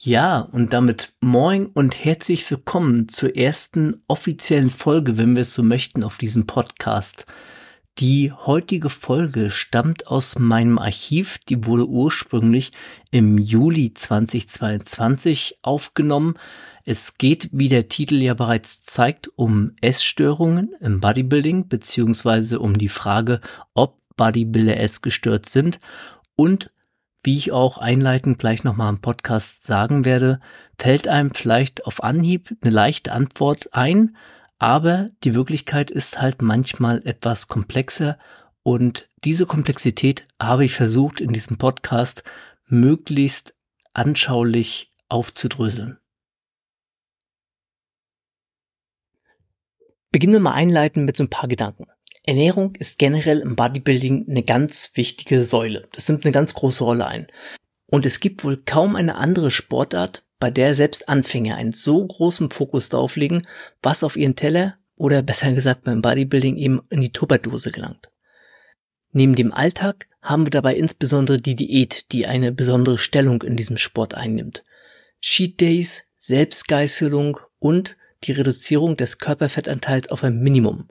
Ja, und damit moin und herzlich willkommen zur ersten offiziellen Folge, wenn wir es so möchten, auf diesem Podcast. Die heutige Folge stammt aus meinem Archiv, die wurde ursprünglich im Juli 2022 aufgenommen. Es geht, wie der Titel ja bereits zeigt, um Essstörungen im Bodybuilding, beziehungsweise um die Frage, ob Bodybuilder essgestört sind und wie ich auch einleitend gleich nochmal im Podcast sagen werde, fällt einem vielleicht auf Anhieb eine leichte Antwort ein, aber die Wirklichkeit ist halt manchmal etwas komplexer und diese Komplexität habe ich versucht in diesem Podcast möglichst anschaulich aufzudröseln. Beginnen wir mal einleiten mit so ein paar Gedanken. Ernährung ist generell im Bodybuilding eine ganz wichtige Säule. Das nimmt eine ganz große Rolle ein. Und es gibt wohl kaum eine andere Sportart, bei der selbst Anfänger einen so großen Fokus darauf legen, was auf ihren Teller oder besser gesagt beim Bodybuilding eben in die Tupperdose gelangt. Neben dem Alltag haben wir dabei insbesondere die Diät, die eine besondere Stellung in diesem Sport einnimmt. Cheat Days, Selbstgeißelung und die Reduzierung des Körperfettanteils auf ein Minimum.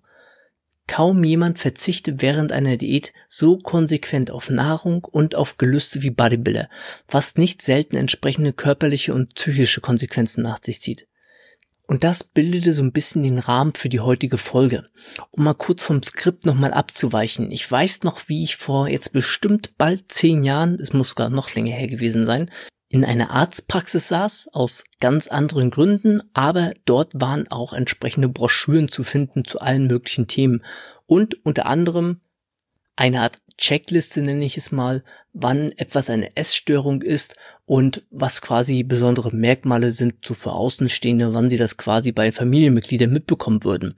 Kaum jemand verzichtet während einer Diät so konsequent auf Nahrung und auf Gelüste wie Bodybuilder, was nicht selten entsprechende körperliche und psychische Konsequenzen nach sich zieht. Und das bildete so ein bisschen den Rahmen für die heutige Folge. Um mal kurz vom Skript nochmal abzuweichen. Ich weiß noch, wie ich vor jetzt bestimmt bald zehn Jahren, es muss sogar noch länger her gewesen sein, in einer Arztpraxis saß, aus ganz anderen Gründen, aber dort waren auch entsprechende Broschüren zu finden zu allen möglichen Themen und unter anderem eine Art Checkliste nenne ich es mal, wann etwas eine Essstörung ist und was quasi besondere Merkmale sind zu für Außenstehende, wann sie das quasi bei Familienmitgliedern mitbekommen würden.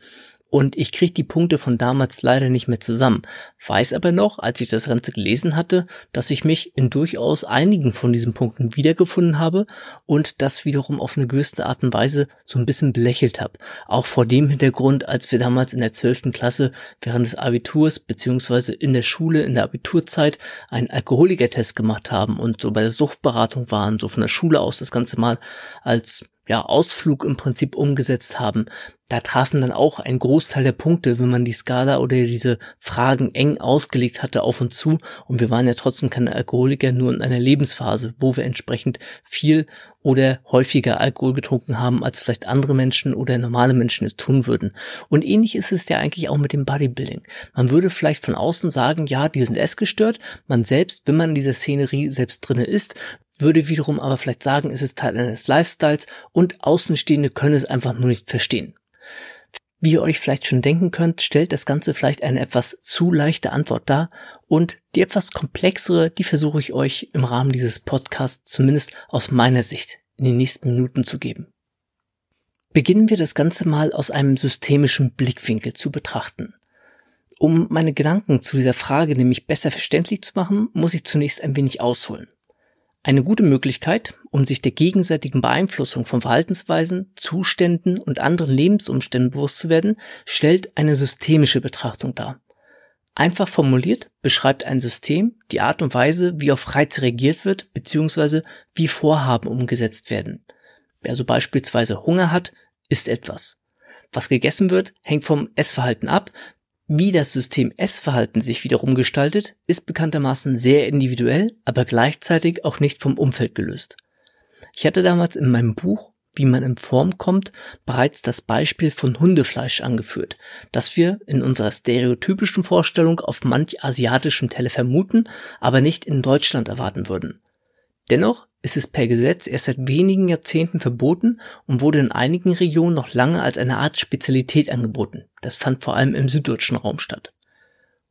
Und ich kriege die Punkte von damals leider nicht mehr zusammen. Weiß aber noch, als ich das Ganze gelesen hatte, dass ich mich in durchaus einigen von diesen Punkten wiedergefunden habe und das wiederum auf eine gewisse Art und Weise so ein bisschen belächelt habe. Auch vor dem Hintergrund, als wir damals in der zwölften Klasse während des Abiturs beziehungsweise in der Schule in der Abiturzeit einen Alkoholikertest gemacht haben und so bei der Suchtberatung waren, so von der Schule aus das Ganze mal als ja, Ausflug im Prinzip umgesetzt haben, da trafen dann auch ein Großteil der Punkte, wenn man die Skala oder diese Fragen eng ausgelegt hatte, auf und zu. Und wir waren ja trotzdem keine Alkoholiker, nur in einer Lebensphase, wo wir entsprechend viel oder häufiger Alkohol getrunken haben, als vielleicht andere Menschen oder normale Menschen es tun würden. Und ähnlich ist es ja eigentlich auch mit dem Bodybuilding. Man würde vielleicht von außen sagen, ja, die sind essgestört. Man selbst, wenn man in dieser Szenerie selbst drinne ist, würde wiederum aber vielleicht sagen, es ist Teil eines Lifestyles und Außenstehende können es einfach nur nicht verstehen. Wie ihr euch vielleicht schon denken könnt, stellt das Ganze vielleicht eine etwas zu leichte Antwort dar und die etwas komplexere, die versuche ich euch im Rahmen dieses Podcasts zumindest aus meiner Sicht in den nächsten Minuten zu geben. Beginnen wir das Ganze mal aus einem systemischen Blickwinkel zu betrachten. Um meine Gedanken zu dieser Frage nämlich besser verständlich zu machen, muss ich zunächst ein wenig ausholen. Eine gute Möglichkeit, um sich der gegenseitigen Beeinflussung von Verhaltensweisen, Zuständen und anderen Lebensumständen bewusst zu werden, stellt eine systemische Betrachtung dar. Einfach formuliert beschreibt ein System die Art und Weise, wie auf Reize reagiert wird, beziehungsweise wie Vorhaben umgesetzt werden. Wer so beispielsweise Hunger hat, isst etwas. Was gegessen wird, hängt vom Essverhalten ab, wie das System Essverhalten sich wiederum gestaltet, ist bekanntermaßen sehr individuell, aber gleichzeitig auch nicht vom Umfeld gelöst. Ich hatte damals in meinem Buch wie man in Form kommt, bereits das Beispiel von Hundefleisch angeführt, das wir in unserer stereotypischen Vorstellung auf manch asiatischem Teller vermuten, aber nicht in Deutschland erwarten würden. Dennoch ist es per Gesetz erst seit wenigen Jahrzehnten verboten und wurde in einigen Regionen noch lange als eine Art Spezialität angeboten. Das fand vor allem im süddeutschen Raum statt.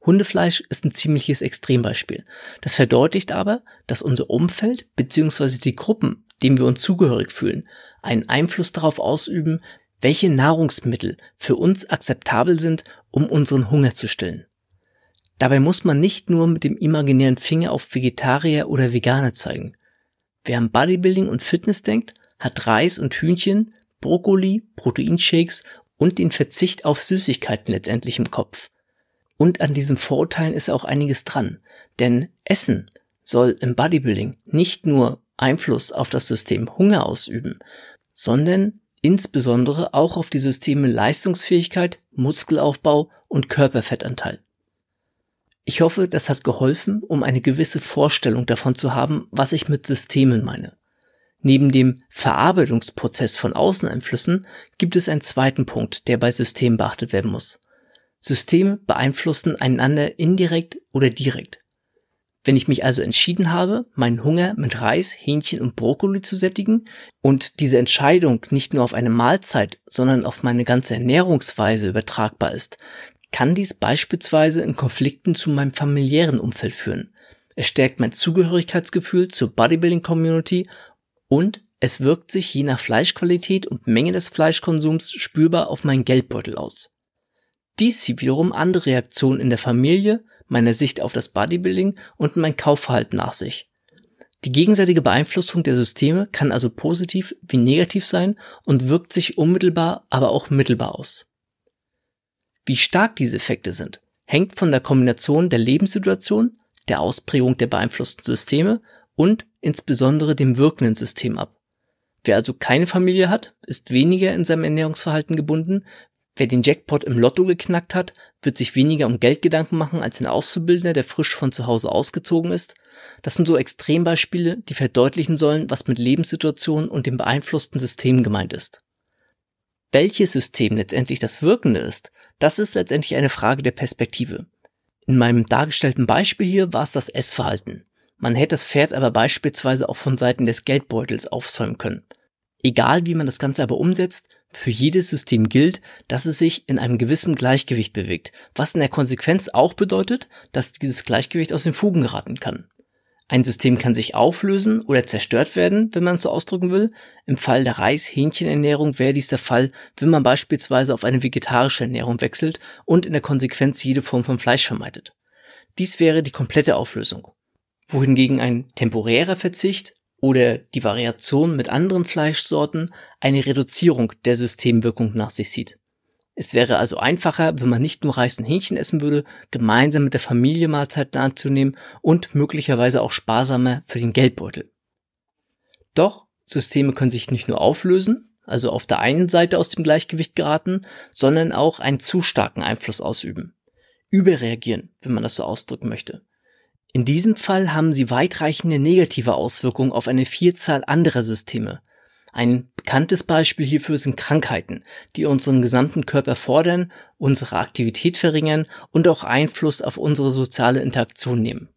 Hundefleisch ist ein ziemliches Extrembeispiel. Das verdeutlicht aber, dass unser Umfeld bzw. die Gruppen, denen wir uns zugehörig fühlen, einen Einfluss darauf ausüben, welche Nahrungsmittel für uns akzeptabel sind, um unseren Hunger zu stillen. Dabei muss man nicht nur mit dem imaginären Finger auf Vegetarier oder Veganer zeigen. Wer an Bodybuilding und Fitness denkt, hat Reis und Hühnchen, Brokkoli, Proteinshakes und den Verzicht auf Süßigkeiten letztendlich im Kopf. Und an diesen Vorurteilen ist auch einiges dran, denn Essen soll im Bodybuilding nicht nur Einfluss auf das System Hunger ausüben, sondern insbesondere auch auf die Systeme Leistungsfähigkeit, Muskelaufbau und Körperfettanteil. Ich hoffe, das hat geholfen, um eine gewisse Vorstellung davon zu haben, was ich mit Systemen meine. Neben dem Verarbeitungsprozess von Außeneinflüssen gibt es einen zweiten Punkt, der bei Systemen beachtet werden muss. Systeme beeinflussen einander indirekt oder direkt. Wenn ich mich also entschieden habe, meinen Hunger mit Reis, Hähnchen und Brokkoli zu sättigen und diese Entscheidung nicht nur auf eine Mahlzeit, sondern auf meine ganze Ernährungsweise übertragbar ist, kann dies beispielsweise in Konflikten zu meinem familiären Umfeld führen. Es stärkt mein Zugehörigkeitsgefühl zur Bodybuilding-Community und es wirkt sich je nach Fleischqualität und Menge des Fleischkonsums spürbar auf meinen Geldbeutel aus. Dies zieht wiederum andere Reaktionen in der Familie, meiner Sicht auf das Bodybuilding und mein Kaufverhalten nach sich. Die gegenseitige Beeinflussung der Systeme kann also positiv wie negativ sein und wirkt sich unmittelbar, aber auch mittelbar aus. Wie stark diese Effekte sind, hängt von der Kombination der Lebenssituation, der Ausprägung der beeinflussten Systeme und insbesondere dem wirkenden System ab. Wer also keine Familie hat, ist weniger in seinem Ernährungsverhalten gebunden, Wer den Jackpot im Lotto geknackt hat, wird sich weniger um Geld Gedanken machen als ein Auszubildender, der frisch von zu Hause ausgezogen ist. Das sind so Extrembeispiele, die verdeutlichen sollen, was mit Lebenssituationen und dem beeinflussten System gemeint ist. Welches System letztendlich das Wirkende ist, das ist letztendlich eine Frage der Perspektive. In meinem dargestellten Beispiel hier war es das Essverhalten. Man hätte das Pferd aber beispielsweise auch von Seiten des Geldbeutels aufzäumen können. Egal wie man das Ganze aber umsetzt, für jedes System gilt, dass es sich in einem gewissen Gleichgewicht bewegt, was in der Konsequenz auch bedeutet, dass dieses Gleichgewicht aus den Fugen geraten kann. Ein System kann sich auflösen oder zerstört werden, wenn man es so ausdrücken will. Im Fall der Reis-Hähnchenernährung wäre dies der Fall, wenn man beispielsweise auf eine vegetarische Ernährung wechselt und in der Konsequenz jede Form von Fleisch vermeidet. Dies wäre die komplette Auflösung. Wohingegen ein temporärer Verzicht oder die Variation mit anderen Fleischsorten eine Reduzierung der Systemwirkung nach sich zieht. Es wäre also einfacher, wenn man nicht nur Reis und Hähnchen essen würde, gemeinsam mit der Familie Mahlzeiten anzunehmen und möglicherweise auch sparsamer für den Geldbeutel. Doch Systeme können sich nicht nur auflösen, also auf der einen Seite aus dem Gleichgewicht geraten, sondern auch einen zu starken Einfluss ausüben. Überreagieren, wenn man das so ausdrücken möchte. In diesem Fall haben sie weitreichende negative Auswirkungen auf eine Vielzahl anderer Systeme. Ein bekanntes Beispiel hierfür sind Krankheiten, die unseren gesamten Körper fordern, unsere Aktivität verringern und auch Einfluss auf unsere soziale Interaktion nehmen.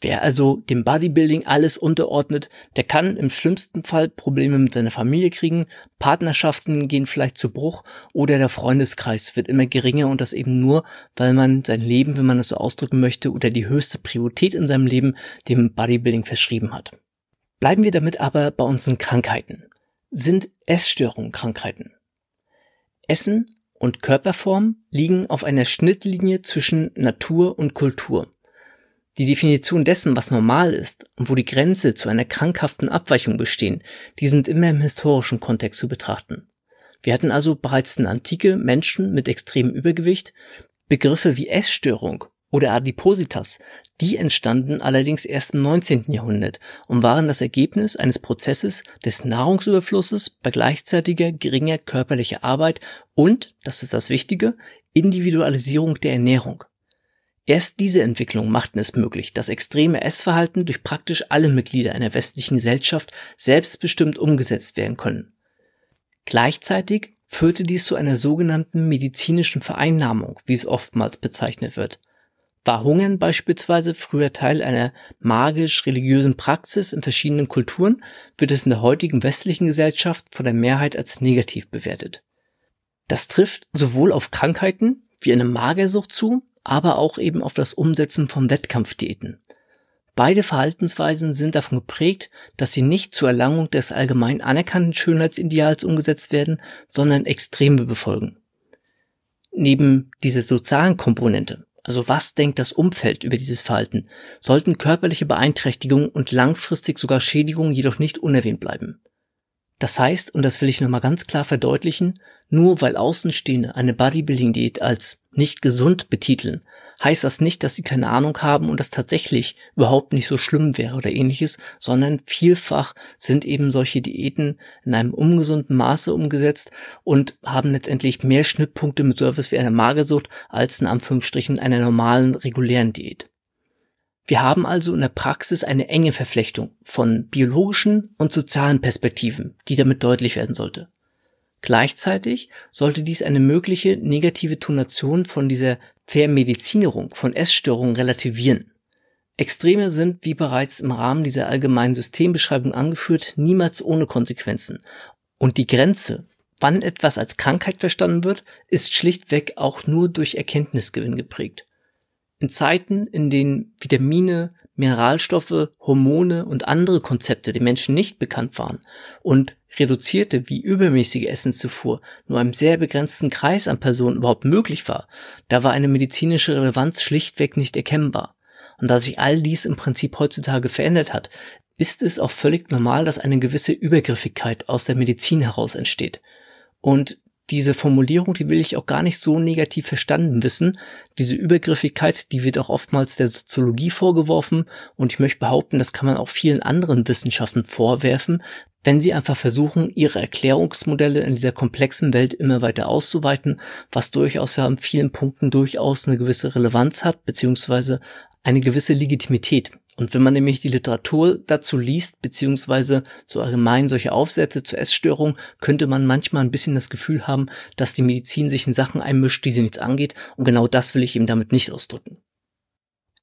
Wer also dem Bodybuilding alles unterordnet, der kann im schlimmsten Fall Probleme mit seiner Familie kriegen, Partnerschaften gehen vielleicht zu Bruch oder der Freundeskreis wird immer geringer und das eben nur, weil man sein Leben, wenn man es so ausdrücken möchte, oder die höchste Priorität in seinem Leben dem Bodybuilding verschrieben hat. Bleiben wir damit aber bei unseren Krankheiten. Sind Essstörungen Krankheiten? Essen und Körperform liegen auf einer Schnittlinie zwischen Natur und Kultur. Die Definition dessen, was normal ist und wo die Grenze zu einer krankhaften Abweichung bestehen, die sind immer im historischen Kontext zu betrachten. Wir hatten also bereits in Antike Menschen mit extremem Übergewicht, Begriffe wie Essstörung oder Adipositas, die entstanden allerdings erst im 19. Jahrhundert und waren das Ergebnis eines Prozesses des Nahrungsüberflusses bei gleichzeitiger geringer körperlicher Arbeit und, das ist das Wichtige, Individualisierung der Ernährung. Erst diese Entwicklung machten es möglich, dass extreme Essverhalten durch praktisch alle Mitglieder einer westlichen Gesellschaft selbstbestimmt umgesetzt werden können. Gleichzeitig führte dies zu einer sogenannten medizinischen Vereinnahmung, wie es oftmals bezeichnet wird. War Hungern beispielsweise früher Teil einer magisch-religiösen Praxis in verschiedenen Kulturen, wird es in der heutigen westlichen Gesellschaft von der Mehrheit als negativ bewertet. Das trifft sowohl auf Krankheiten wie eine Magersucht zu, aber auch eben auf das Umsetzen von Wettkampfdiäten. Beide Verhaltensweisen sind davon geprägt, dass sie nicht zur Erlangung des allgemein anerkannten Schönheitsideals umgesetzt werden, sondern Extreme befolgen. Neben dieser sozialen Komponente, also was denkt das Umfeld über dieses Verhalten, sollten körperliche Beeinträchtigungen und langfristig sogar Schädigungen jedoch nicht unerwähnt bleiben. Das heißt, und das will ich nochmal ganz klar verdeutlichen, nur weil Außenstehende eine Bodybuilding-Diät als nicht gesund betiteln, heißt das nicht, dass sie keine Ahnung haben und das tatsächlich überhaupt nicht so schlimm wäre oder ähnliches, sondern vielfach sind eben solche Diäten in einem ungesunden Maße umgesetzt und haben letztendlich mehr Schnittpunkte mit etwas wie einer Magersucht als in Anführungsstrichen einer normalen regulären Diät. Wir haben also in der Praxis eine enge Verflechtung von biologischen und sozialen Perspektiven, die damit deutlich werden sollte. Gleichzeitig sollte dies eine mögliche negative Tonation von dieser Vermedizinerung von Essstörungen relativieren. Extreme sind, wie bereits im Rahmen dieser allgemeinen Systembeschreibung angeführt, niemals ohne Konsequenzen. Und die Grenze, wann etwas als Krankheit verstanden wird, ist schlichtweg auch nur durch Erkenntnisgewinn geprägt. In Zeiten, in denen Vitamine, Mineralstoffe, Hormone und andere Konzepte den Menschen nicht bekannt waren und reduzierte wie übermäßige Essenszufuhr nur einem sehr begrenzten Kreis an Personen überhaupt möglich war, da war eine medizinische Relevanz schlichtweg nicht erkennbar. Und da sich all dies im Prinzip heutzutage verändert hat, ist es auch völlig normal, dass eine gewisse Übergriffigkeit aus der Medizin heraus entsteht. Und diese Formulierung, die will ich auch gar nicht so negativ verstanden wissen. Diese Übergriffigkeit, die wird auch oftmals der Soziologie vorgeworfen und ich möchte behaupten, das kann man auch vielen anderen Wissenschaften vorwerfen, wenn sie einfach versuchen, ihre Erklärungsmodelle in dieser komplexen Welt immer weiter auszuweiten, was durchaus ja in vielen Punkten durchaus eine gewisse Relevanz hat, beziehungsweise eine gewisse Legitimität. Und wenn man nämlich die Literatur dazu liest, beziehungsweise so allgemein solche Aufsätze zur Essstörung, könnte man manchmal ein bisschen das Gefühl haben, dass die Medizin sich in Sachen einmischt, die sie nichts angeht. Und genau das will ich eben damit nicht ausdrücken.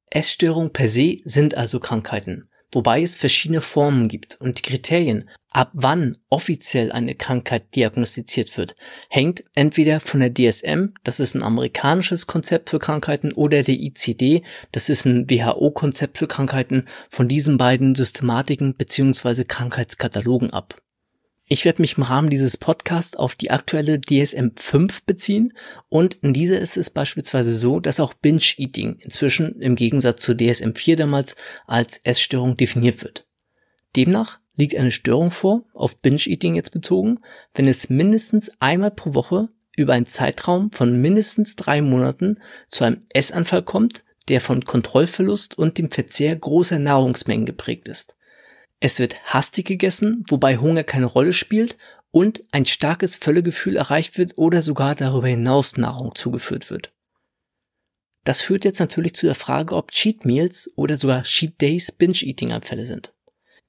Essstörungen per se sind also Krankheiten wobei es verschiedene Formen gibt und die Kriterien, ab wann offiziell eine Krankheit diagnostiziert wird, hängt entweder von der DSM, das ist ein amerikanisches Konzept für Krankheiten, oder der ICD, das ist ein WHO-Konzept für Krankheiten, von diesen beiden Systematiken bzw. Krankheitskatalogen ab. Ich werde mich im Rahmen dieses Podcasts auf die aktuelle DSM-5 beziehen und in dieser ist es beispielsweise so, dass auch Binge-Eating inzwischen im Gegensatz zur DSM-4 damals als Essstörung definiert wird. Demnach liegt eine Störung vor, auf Binge-Eating jetzt bezogen, wenn es mindestens einmal pro Woche über einen Zeitraum von mindestens drei Monaten zu einem Essanfall kommt, der von Kontrollverlust und dem Verzehr großer Nahrungsmengen geprägt ist. Es wird hastig gegessen, wobei Hunger keine Rolle spielt und ein starkes Völlegefühl erreicht wird oder sogar darüber hinaus Nahrung zugeführt wird. Das führt jetzt natürlich zu der Frage, ob Cheat Meals oder sogar Cheat Days Binge-Eating-Anfälle sind.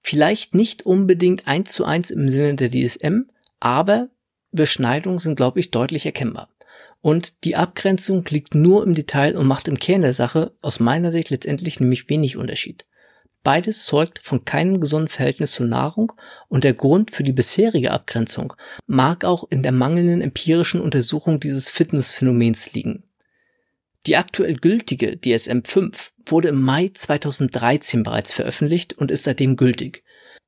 Vielleicht nicht unbedingt eins zu eins im Sinne der DSM, aber Beschneidungen sind, glaube ich, deutlich erkennbar. Und die Abgrenzung liegt nur im Detail und macht im Kern der Sache aus meiner Sicht letztendlich nämlich wenig Unterschied. Beides zeugt von keinem gesunden Verhältnis zur Nahrung und der Grund für die bisherige Abgrenzung mag auch in der mangelnden empirischen Untersuchung dieses Fitnessphänomens liegen. Die aktuell gültige DSM-5 wurde im Mai 2013 bereits veröffentlicht und ist seitdem gültig.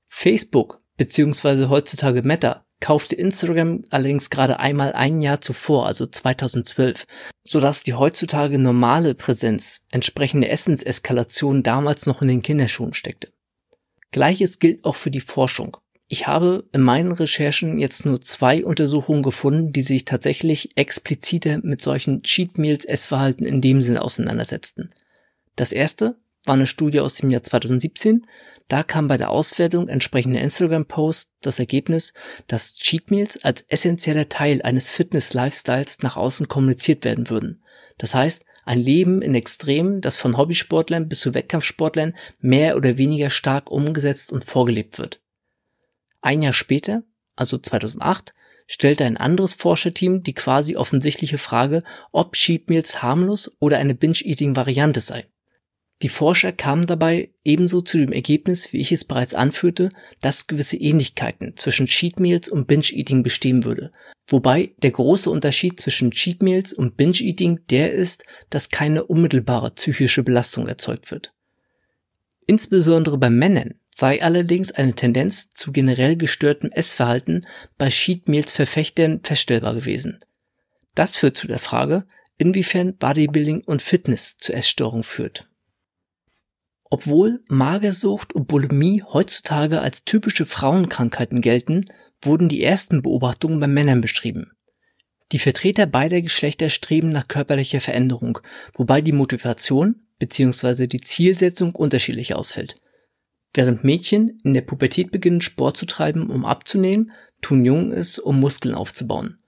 Facebook bzw. heutzutage Meta kaufte Instagram allerdings gerade einmal ein Jahr zuvor, also 2012, sodass die heutzutage normale Präsenz entsprechende Essenseskalation damals noch in den Kinderschuhen steckte. Gleiches gilt auch für die Forschung. Ich habe in meinen Recherchen jetzt nur zwei Untersuchungen gefunden, die sich tatsächlich expliziter mit solchen Cheat Meals Essverhalten in dem Sinne auseinandersetzten. Das erste war eine Studie aus dem Jahr 2017. Da kam bei der Auswertung entsprechender Instagram-Posts das Ergebnis, dass Cheat Meals als essentieller Teil eines Fitness-Lifestyles nach außen kommuniziert werden würden. Das heißt, ein Leben in Extremen, das von Hobbysportlern bis zu Wettkampfsportlern mehr oder weniger stark umgesetzt und vorgelebt wird. Ein Jahr später, also 2008, stellte ein anderes Forscherteam die quasi offensichtliche Frage, ob Cheat Meals harmlos oder eine Binge-Eating-Variante sei. Die Forscher kamen dabei ebenso zu dem Ergebnis, wie ich es bereits anführte, dass gewisse Ähnlichkeiten zwischen Cheat Meals und Binge Eating bestehen würde. Wobei der große Unterschied zwischen Cheat Meals und Binge Eating der ist, dass keine unmittelbare psychische Belastung erzeugt wird. Insbesondere bei Männern sei allerdings eine Tendenz zu generell gestörtem Essverhalten bei Cheat Meals Verfechtern feststellbar gewesen. Das führt zu der Frage, inwiefern Bodybuilding und Fitness zu Essstörungen führt. Obwohl Magersucht und Bulimie heutzutage als typische Frauenkrankheiten gelten, wurden die ersten Beobachtungen bei Männern beschrieben. Die Vertreter beider Geschlechter streben nach körperlicher Veränderung, wobei die Motivation bzw. die Zielsetzung unterschiedlich ausfällt. Während Mädchen in der Pubertät beginnen Sport zu treiben, um abzunehmen, tun Jungen es, um Muskeln aufzubauen.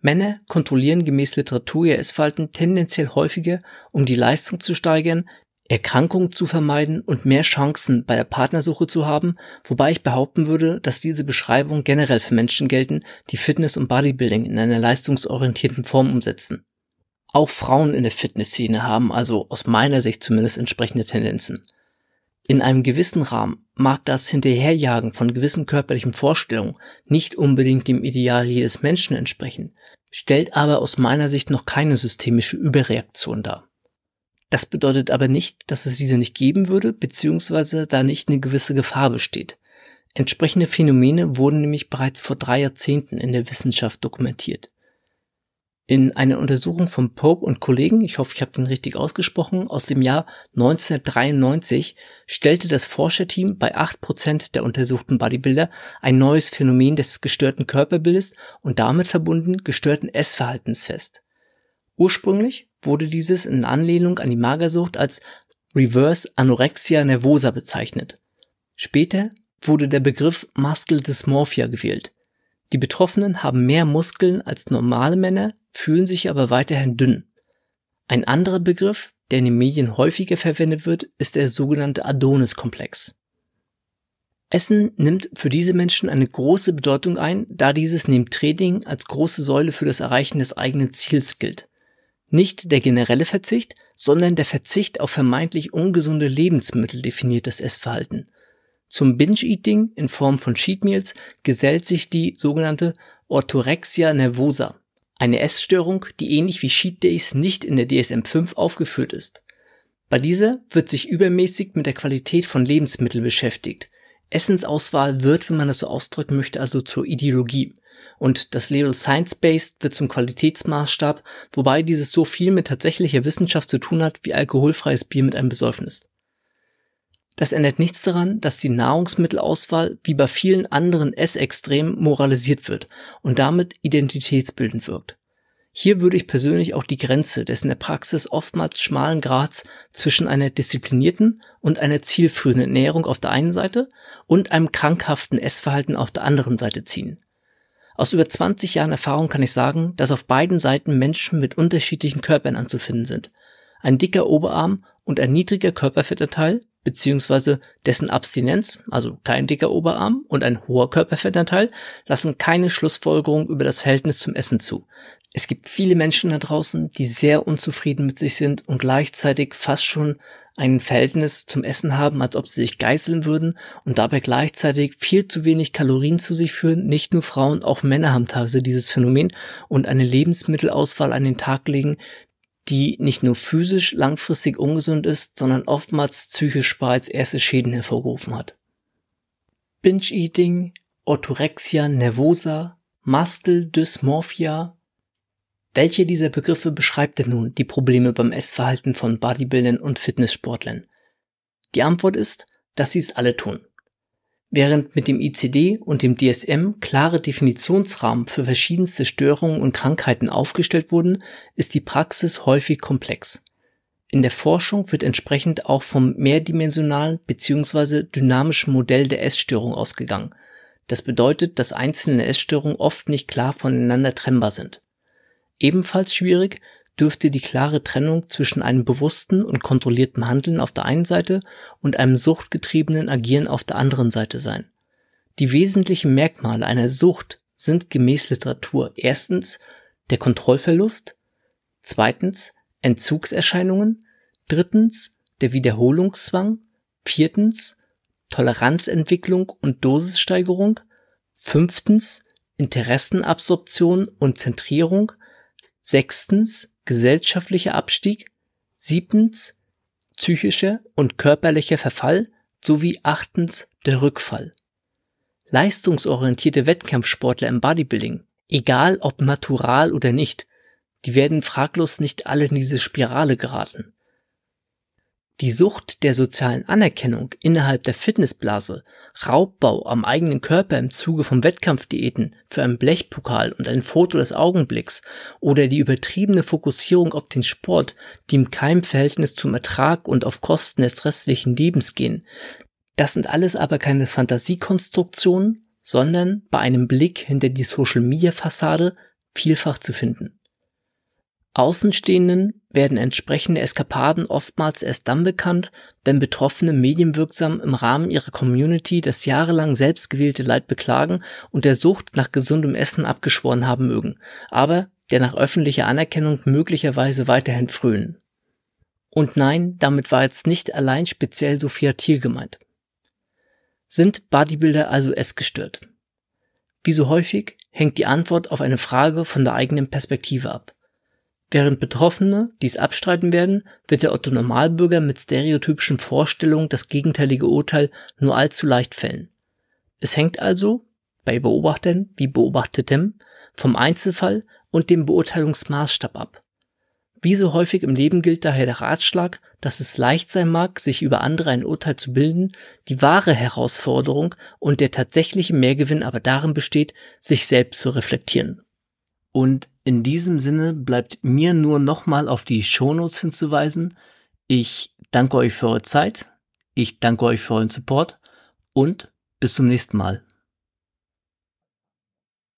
Männer kontrollieren gemäß Literatur ihr Essverhalten tendenziell häufiger, um die Leistung zu steigern, Erkrankungen zu vermeiden und mehr Chancen bei der Partnersuche zu haben, wobei ich behaupten würde, dass diese Beschreibungen generell für Menschen gelten, die Fitness und Bodybuilding in einer leistungsorientierten Form umsetzen. Auch Frauen in der Fitnessszene haben also aus meiner Sicht zumindest entsprechende Tendenzen. In einem gewissen Rahmen mag das Hinterherjagen von gewissen körperlichen Vorstellungen nicht unbedingt dem Ideal jedes Menschen entsprechen, stellt aber aus meiner Sicht noch keine systemische Überreaktion dar. Das bedeutet aber nicht, dass es diese nicht geben würde, beziehungsweise da nicht eine gewisse Gefahr besteht. Entsprechende Phänomene wurden nämlich bereits vor drei Jahrzehnten in der Wissenschaft dokumentiert. In einer Untersuchung von Pope und Kollegen, ich hoffe, ich habe den richtig ausgesprochen, aus dem Jahr 1993 stellte das Forscherteam bei 8% der untersuchten Bodybuilder ein neues Phänomen des gestörten Körperbildes und damit verbunden gestörten Essverhaltens fest. Ursprünglich wurde dieses in Anlehnung an die Magersucht als Reverse Anorexia Nervosa bezeichnet. Später wurde der Begriff Muscle Dysmorphia gewählt. Die Betroffenen haben mehr Muskeln als normale Männer, fühlen sich aber weiterhin dünn. Ein anderer Begriff, der in den Medien häufiger verwendet wird, ist der sogenannte Adonis-Komplex. Essen nimmt für diese Menschen eine große Bedeutung ein, da dieses neben Training als große Säule für das Erreichen des eigenen Ziels gilt. Nicht der generelle Verzicht, sondern der Verzicht auf vermeintlich ungesunde Lebensmittel definiert das Essverhalten. Zum Binge-Eating in Form von Cheat Meals gesellt sich die sogenannte Orthorexia nervosa, eine Essstörung, die ähnlich wie Cheat Days nicht in der DSM-5 aufgeführt ist. Bei dieser wird sich übermäßig mit der Qualität von Lebensmitteln beschäftigt. Essensauswahl wird, wenn man das so ausdrücken möchte, also zur Ideologie und das Label Science-Based wird zum Qualitätsmaßstab, wobei dieses so viel mit tatsächlicher Wissenschaft zu tun hat wie alkoholfreies Bier mit einem Besäufnis. Das ändert nichts daran, dass die Nahrungsmittelauswahl wie bei vielen anderen Essextremen moralisiert wird und damit identitätsbildend wirkt. Hier würde ich persönlich auch die Grenze des in der Praxis oftmals schmalen Grads zwischen einer disziplinierten und einer zielführenden Ernährung auf der einen Seite und einem krankhaften Essverhalten auf der anderen Seite ziehen. Aus über 20 Jahren Erfahrung kann ich sagen, dass auf beiden Seiten Menschen mit unterschiedlichen Körpern anzufinden sind. Ein dicker Oberarm und ein niedriger Körperfettanteil beziehungsweise dessen Abstinenz, also kein dicker Oberarm und ein hoher Körperfettanteil, lassen keine Schlussfolgerung über das Verhältnis zum Essen zu. Es gibt viele Menschen da draußen, die sehr unzufrieden mit sich sind und gleichzeitig fast schon ein Verhältnis zum Essen haben, als ob sie sich geißeln würden und dabei gleichzeitig viel zu wenig Kalorien zu sich führen. Nicht nur Frauen, auch Männer haben teilweise dieses Phänomen und eine Lebensmittelauswahl an den Tag legen, die nicht nur physisch langfristig ungesund ist, sondern oftmals psychisch bereits erste Schäden hervorgerufen hat. Binge-Eating, Orthorexia nervosa, Muscle Dysmorphia, welche dieser Begriffe beschreibt denn nun die Probleme beim Essverhalten von Bodybuildern und Fitnesssportlern? Die Antwort ist, dass sie es alle tun. Während mit dem ICD und dem DSM klare Definitionsrahmen für verschiedenste Störungen und Krankheiten aufgestellt wurden, ist die Praxis häufig komplex. In der Forschung wird entsprechend auch vom mehrdimensionalen bzw. dynamischen Modell der Essstörung ausgegangen. Das bedeutet, dass einzelne Essstörungen oft nicht klar voneinander trennbar sind. Ebenfalls schwierig dürfte die klare Trennung zwischen einem bewussten und kontrollierten Handeln auf der einen Seite und einem suchtgetriebenen Agieren auf der anderen Seite sein. Die wesentlichen Merkmale einer Sucht sind gemäß Literatur erstens der Kontrollverlust, zweitens Entzugserscheinungen, drittens der Wiederholungszwang, viertens Toleranzentwicklung und Dosissteigerung, fünftens Interessenabsorption und Zentrierung, Sechstens gesellschaftlicher Abstieg. Siebtens psychischer und körperlicher Verfall sowie achtens der Rückfall. Leistungsorientierte Wettkampfsportler im Bodybuilding, egal ob natural oder nicht, die werden fraglos nicht alle in diese Spirale geraten. Die Sucht der sozialen Anerkennung innerhalb der Fitnessblase, Raubbau am eigenen Körper im Zuge von Wettkampfdiäten für einen Blechpokal und ein Foto des Augenblicks oder die übertriebene Fokussierung auf den Sport, die im Keimverhältnis zum Ertrag und auf Kosten des restlichen Lebens gehen, das sind alles aber keine Fantasiekonstruktionen, sondern bei einem Blick hinter die Social-Media-Fassade vielfach zu finden. Außenstehenden werden entsprechende Eskapaden oftmals erst dann bekannt, wenn Betroffene medienwirksam im Rahmen ihrer Community das jahrelang selbstgewählte Leid beklagen und der Sucht nach gesundem Essen abgeschworen haben mögen, aber der nach öffentlicher Anerkennung möglicherweise weiterhin frönen. Und nein, damit war jetzt nicht allein speziell Sophia Thiel gemeint. Sind Bodybuilder also essgestört? Wie so häufig hängt die Antwort auf eine Frage von der eigenen Perspektive ab. Während Betroffene dies abstreiten werden, wird der Otto Normalbürger mit stereotypischen Vorstellungen das gegenteilige Urteil nur allzu leicht fällen. Es hängt also, bei Beobachtern wie Beobachtetem, vom Einzelfall und dem Beurteilungsmaßstab ab. Wie so häufig im Leben gilt daher der Ratschlag, dass es leicht sein mag, sich über andere ein Urteil zu bilden, die wahre Herausforderung und der tatsächliche Mehrgewinn aber darin besteht, sich selbst zu reflektieren. Und in diesem Sinne bleibt mir nur nochmal auf die Shownotes hinzuweisen. Ich danke euch für eure Zeit, ich danke euch für euren Support und bis zum nächsten Mal.